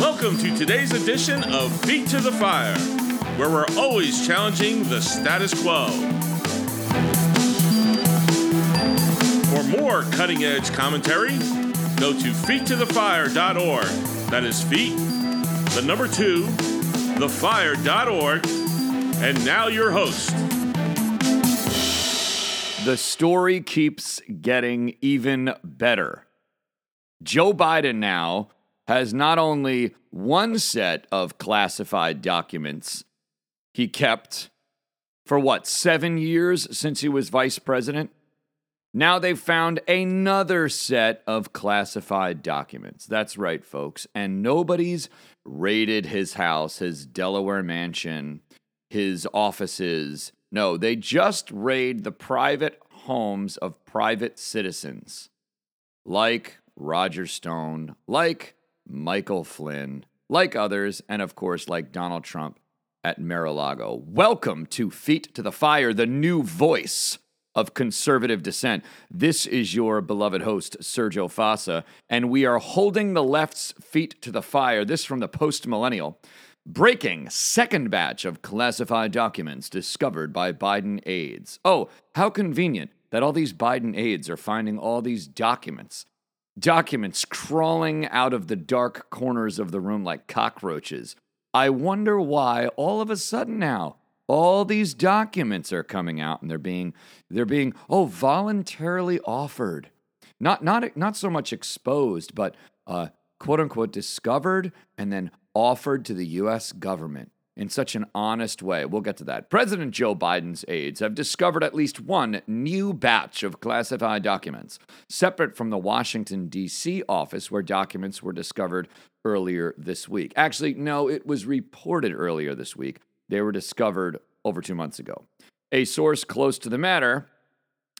Welcome to today's edition of Feet to the Fire, where we're always challenging the status quo. For more cutting edge commentary, go to feettothefire.org. That is feet, the number two, thefire.org. And now your host. The story keeps getting even better. Joe Biden now has not only one set of classified documents he kept for what, seven years since he was vice president? Now they've found another set of classified documents. That's right, folks. And nobody's raided his house, his Delaware mansion, his offices. No, they just raid the private homes of private citizens like Roger Stone, like Michael Flynn, like others, and of course, like Donald Trump at Mar a Lago. Welcome to Feet to the Fire, the new voice of conservative dissent. This is your beloved host, Sergio Fasa, and we are holding the left's feet to the fire. This from the post millennial. Breaking second batch of classified documents discovered by Biden aides. Oh, how convenient that all these Biden aides are finding all these documents documents crawling out of the dark corners of the room like cockroaches. I wonder why all of a sudden now all these documents are coming out and they're being they're being oh voluntarily offered. Not not not so much exposed, but uh, quote unquote discovered and then offered to the US government in such an honest way. We'll get to that. President Joe Biden's aides have discovered at least one new batch of classified documents, separate from the Washington, D.C. office where documents were discovered earlier this week. Actually, no, it was reported earlier this week. They were discovered over two months ago. A source close to the matter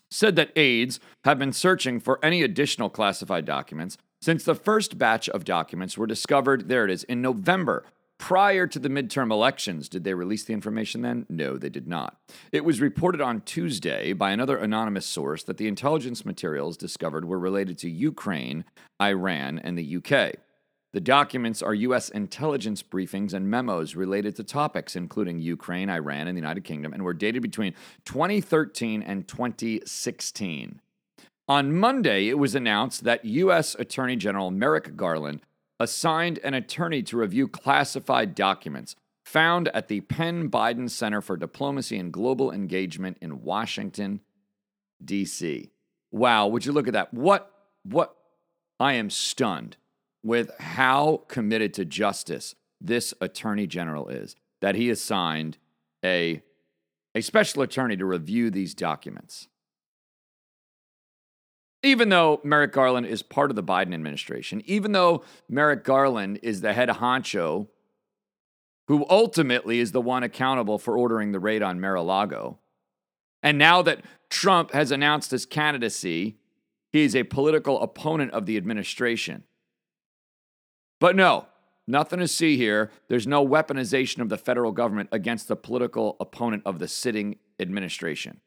said that aides have been searching for any additional classified documents since the first batch of documents were discovered, there it is, in November prior to the midterm elections. Did they release the information then? No, they did not. It was reported on Tuesday by another anonymous source that the intelligence materials discovered were related to Ukraine, Iran, and the UK. The documents are U.S. intelligence briefings and memos related to topics including Ukraine, Iran, and the United Kingdom, and were dated between 2013 and 2016. On Monday, it was announced that U.S. Attorney General Merrick Garland assigned an attorney to review classified documents found at the Penn Biden Center for Diplomacy and Global Engagement in Washington, D.C. Wow, would you look at that? What, what, I am stunned with how committed to justice this attorney general is that he assigned a, a special attorney to review these documents. Even though Merrick Garland is part of the Biden administration, even though Merrick Garland is the head honcho who ultimately is the one accountable for ordering the raid on Mar a Lago, and now that Trump has announced his candidacy, he's a political opponent of the administration. But no, nothing to see here. There's no weaponization of the federal government against the political opponent of the sitting administration.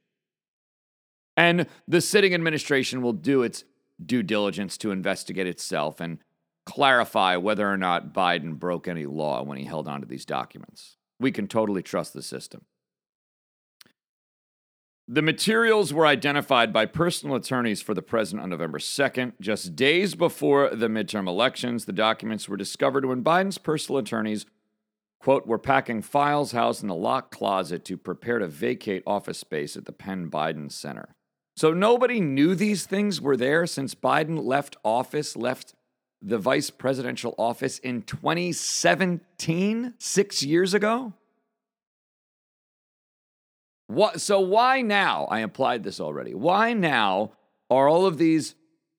And the sitting administration will do its due diligence to investigate itself and clarify whether or not Biden broke any law when he held onto these documents. We can totally trust the system. The materials were identified by personal attorneys for the president on November 2nd. Just days before the midterm elections, the documents were discovered when Biden's personal attorneys, quote, were packing files housed in a locked closet to prepare to vacate office space at the Penn Biden Center. So nobody knew these things were there since Biden left office, left the vice presidential office in 2017, six years ago? What, so, why now? I implied this already. Why now are all of these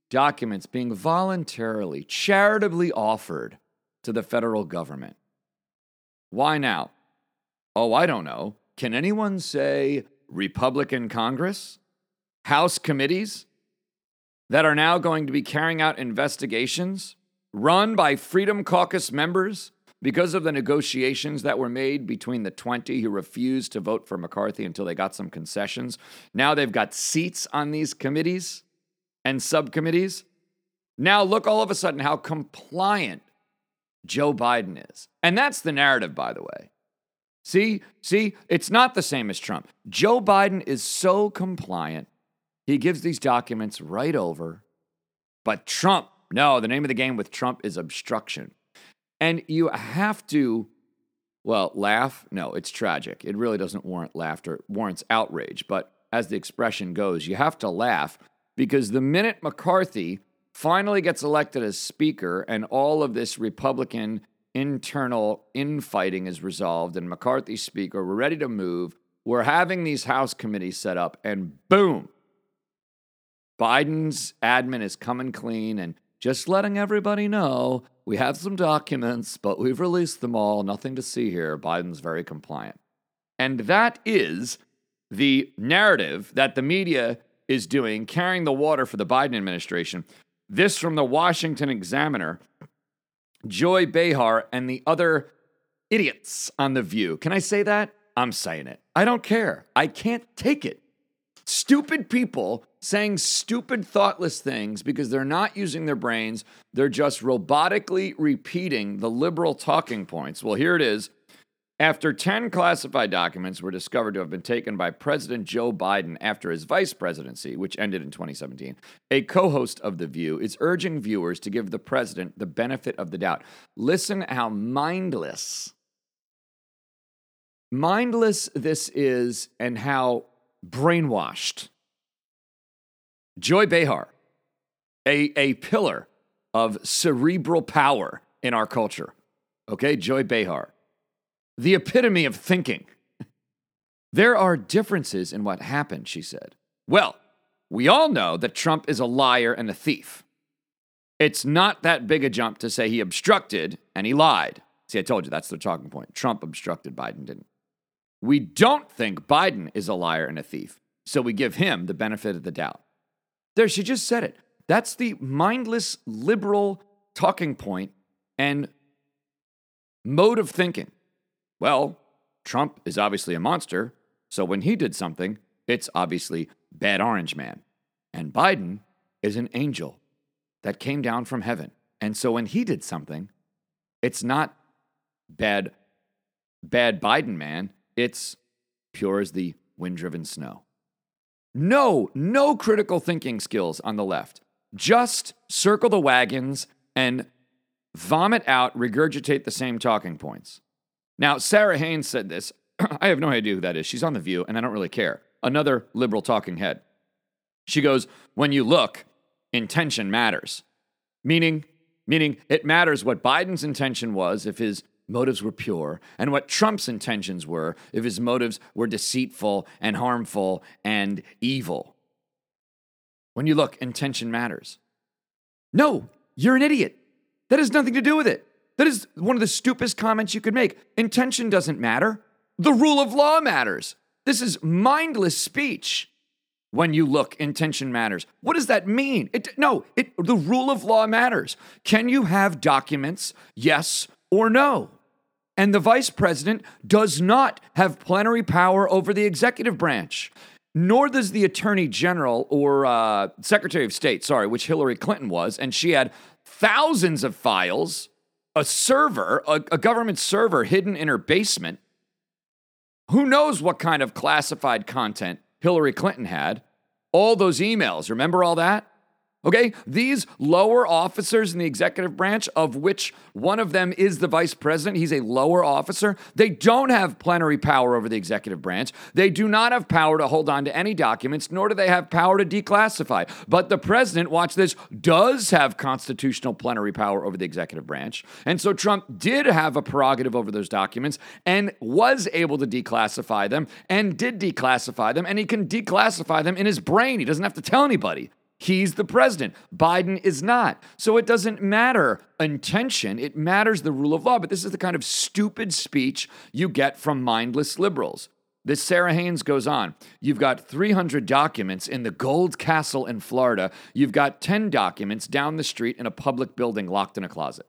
documents being voluntarily, charitably offered to the federal government? Why now? Oh, I don't know. Can anyone say Republican Congress? House committees that are now going to be carrying out investigations run by Freedom Caucus members because of the negotiations that were made between the 20 who refused to vote for McCarthy until they got some concessions. Now they've got seats on these committees and subcommittees. Now look all of a sudden how compliant Joe Biden is. And that's the narrative, by the way. See, see, it's not the same as Trump. Joe Biden is so compliant. He gives these documents right over. But Trump, no, the name of the game with Trump is obstruction. And you have to, well, laugh. No, it's tragic. It really doesn't warrant laughter, it warrants outrage. But as the expression goes, you have to laugh because the minute McCarthy finally gets elected as Speaker and all of this Republican internal infighting is resolved and McCarthy's Speaker, we're ready to move. We're having these House committees set up, and boom, Biden's admin is coming clean and just letting everybody know we have some documents, but we've released them all. Nothing to see here. Biden's very compliant. And that is the narrative that the media is doing, carrying the water for the Biden administration. This from the Washington Examiner, Joy Behar, and the other idiots on The View. Can I say that? I'm saying it. I don't care. I can't take it. Stupid people saying stupid, thoughtless things because they're not using their brains. They're just robotically repeating the liberal talking points. Well, here it is. After 10 classified documents were discovered to have been taken by President Joe Biden after his vice presidency, which ended in 2017, a co host of The View is urging viewers to give the president the benefit of the doubt. Listen how mindless, mindless this is and how brainwashed. Joy Behar, a, a pillar of cerebral power in our culture. Okay, Joy Behar the epitome of thinking. There are differences in what happened, she said. Well, we all know that Trump is a liar and a thief. It's not that big a jump to say he obstructed and he lied. See, I told you that's the talking point. Trump obstructed, Biden didn't. We don't think Biden is a liar and a thief, so we give him the benefit of the doubt. There, she just said it. That's the mindless liberal talking point and mode of thinking. Well, Trump is obviously a monster, so when he did something, it's obviously bad orange man. And Biden is an angel that came down from heaven. And so when he did something, it's not bad bad Biden man, it's pure as the wind-driven snow. No, no critical thinking skills on the left. Just circle the wagons and vomit out, regurgitate the same talking points. Now, Sara Haines said this. I have no idea who that is. She's on The View, and I don't really care. Another liberal talking head. She goes, When you look, intention matters. Meaning, meaning it matters what Biden's intention was if his motives were pure, and what Trump's intentions were if his motives were deceitful and harmful and evil. When you look, intention matters. No, you're an idiot. That has nothing to do with it. That is one of the stupidest comments you could make. Intention doesn't matter. The rule of law matters. This is mindless speech. When you look, intention matters. What does that mean? It, no, it, the rule of law matters. Can you have documents? Yes or no? And the vice president does not have plenary power over the executive branch, nor does the attorney general or uh, secretary of state, sorry, which Hillary Clinton was, and she had thousands of files a server, a, a government server hidden in her basement. Who knows what kind of classified content Hillary Clinton had? All those emails, remember all that? Okay, these lower officers in the executive branch, of which one of them is the vice president, he's a lower officer, they don't have plenary power over the executive branch. They do not have power to hold on to any documents, nor do they have power to declassify. But the president, watch this, does have constitutional plenary power over the executive branch. And so Trump did have a prerogative over those documents and was able to declassify them and did declassify them, and he can declassify them in his brain. He doesn't have to tell anybody. He's the president. Biden is not. So it doesn't matter intention, it matters the rule of law. But this is the kind of stupid speech you get from mindless liberals. This Sara Haines goes on. You've got 300 documents in the Gold Castle in Florida. You've got 10 documents down the street in a public building locked in a closet.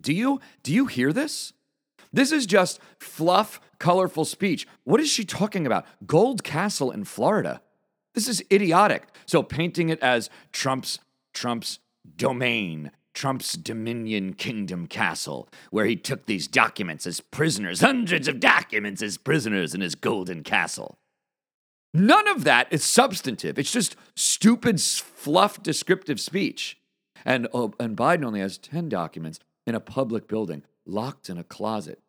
Do you do you hear this? This is just fluff, colorful speech. What is she talking about? Gold Castle in Florida. This is idiotic. So painting it as Trump's Trump's domain Trump's Dominion Kingdom Castle, where he took these documents as prisoners, hundreds of documents as prisoners in his golden castle. None of that is substantive. It's just stupid, fluff, descriptive speech. And, oh, and Biden only has 10 documents in a public building, locked in a closet.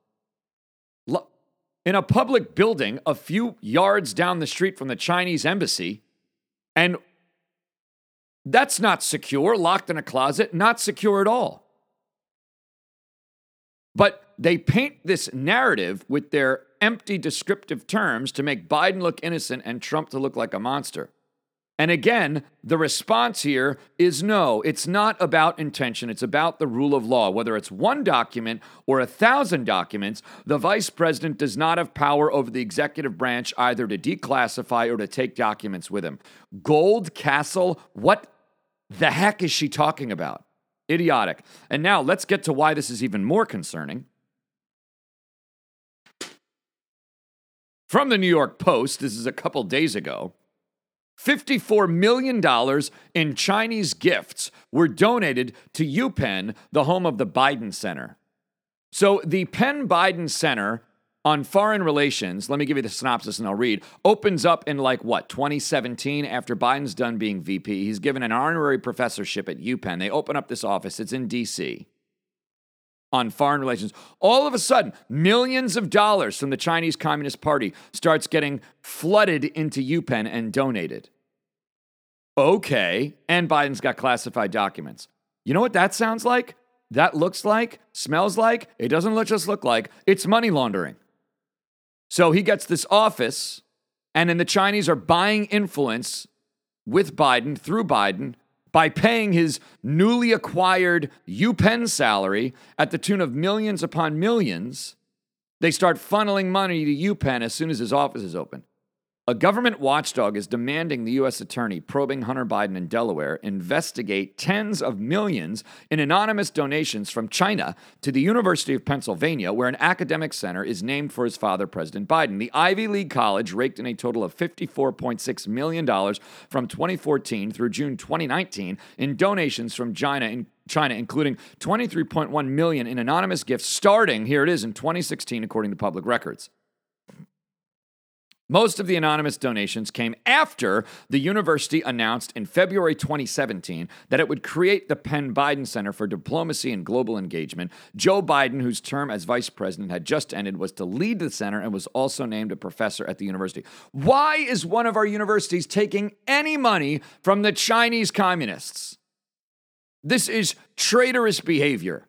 In a public building a few yards down the street from the Chinese embassy, and that's not secure, locked in a closet, not secure at all. But they paint this narrative with their empty descriptive terms to make Biden look innocent and Trump to look like a monster. And again, the response here is no, it's not about intention. It's about the rule of law. Whether it's one document or a thousand documents, the vice president does not have power over the executive branch either to declassify or to take documents with him. Gold Castle, what the heck is she talking about? Idiotic. And now let's get to why this is even more concerning. From the New York Post, this is a couple days ago. $54 million in Chinese gifts were donated to UPenn, the home of the Biden Center. So, the Penn Biden Center on Foreign Relations, let me give you the synopsis and I'll read, opens up in like what, 2017 after Biden's done being VP. He's given an honorary professorship at UPenn. They open up this office, it's in DC on foreign relations. All of a sudden, millions of dollars from the Chinese Communist Party starts getting flooded into UPenn and donated. Okay, and Biden's got classified documents. You know what that sounds like? That looks like, smells like, it doesn't look, just look like, it's money laundering. So he gets this office, and then the Chinese are buying influence with Biden through Biden by paying his newly acquired UPenn salary at the tune of millions upon millions, they start funneling money to UPenn as soon as his office is open. A government watchdog is demanding the U.S. attorney probing Hunter Biden in Delaware investigate tens of millions in anonymous donations from China to the University of Pennsylvania, where an academic center is named for his father, President Biden. The Ivy League college raked in a total of $54.6 million from 2014 through June 2019 in donations from China, in China, including 23.1 million in anonymous gifts starting, here it is, in 2016, according to public records. Most of the anonymous donations came after the university announced in February 2017 that it would create the Penn Biden Center for Diplomacy and Global Engagement. Joe Biden, whose term as vice president had just ended, was to lead the center and was also named a professor at the university. Why is one of our universities taking any money from the Chinese communists? This is traitorous behavior.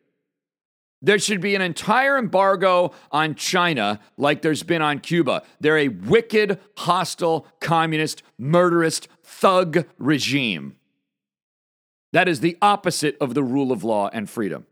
There should be an entire embargo on China like there's been on Cuba. They're a wicked, hostile, communist, murderous, thug regime. That is the opposite of the rule of law and freedom.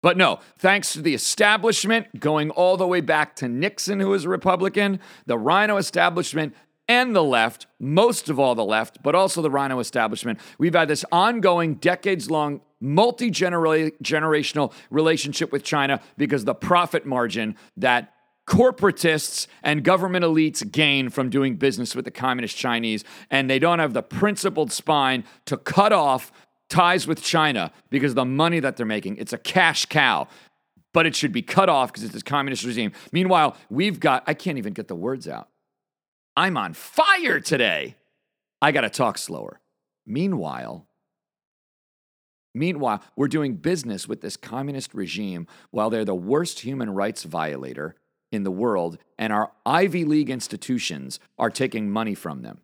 But no, thanks to the establishment going all the way back to Nixon, who was a Republican, the RINO establishment and the left, most of all the left, but also the RINO establishment, we've had this ongoing, decades long, multi generational relationship with China because the profit margin that corporatists and government elites gain from doing business with the communist Chinese, and they don't have the principled spine to cut off ties with China because the money that they're making. It's a cash cow. But it should be cut off because it's this communist regime. Meanwhile, we've got, I can't even get the words out. I'm on fire today. I got to talk slower. Meanwhile, meanwhile, we're doing business with this communist regime while they're the worst human rights violator in the world and our Ivy League institutions are taking money from them.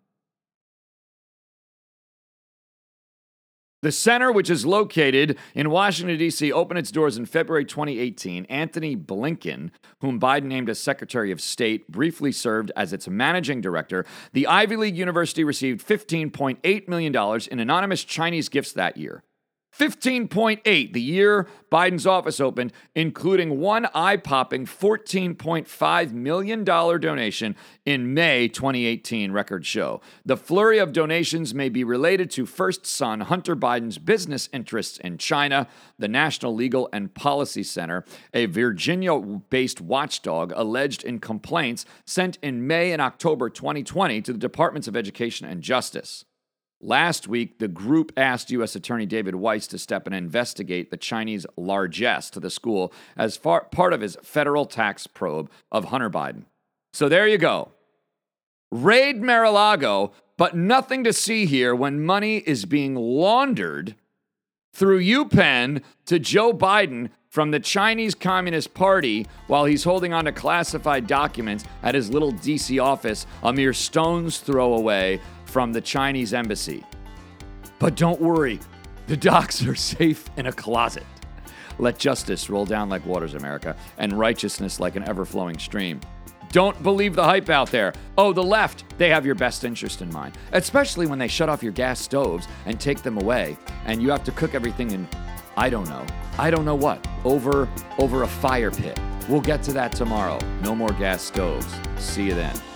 The center, which is located in Washington, D.C., opened its doors in February 2018. Antony Blinken, whom Biden named as Secretary of State, briefly served as its managing director. The Ivy League University received $15.8 million in anonymous Chinese gifts that year. 15.8 the year Biden's office opened, including one eye popping $14.5 million donation in May 2018, record show. The flurry of donations may be related to first son Hunter Biden's business interests in China. The National Legal and Policy Center, a Virginia based watchdog, alleged in complaints sent in May and October 2020 to the Departments of Education and Justice. Last week, the group asked U.S. Attorney David Weiss to step in and investigate the Chinese largesse to the school as far, part of his federal tax probe of Hunter Biden. So there you go. Raid Mar-a-Lago, but nothing to see here when money is being laundered through UPenn to Joe Biden from the Chinese Communist Party while he's holding on to classified documents at his little DC office a mere stone's throw away from the Chinese embassy. But don't worry, the docs are safe in a closet. Let justice roll down like waters, America, and righteousness like an ever flowing stream. Don't believe the hype out there. Oh, the left, they have your best interest in mind, especially when they shut off your gas stoves and take them away, and you have to cook everything in, I don't know, I don't know what, over over a fire pit. We'll get to that tomorrow. No more gas stoves. See you then.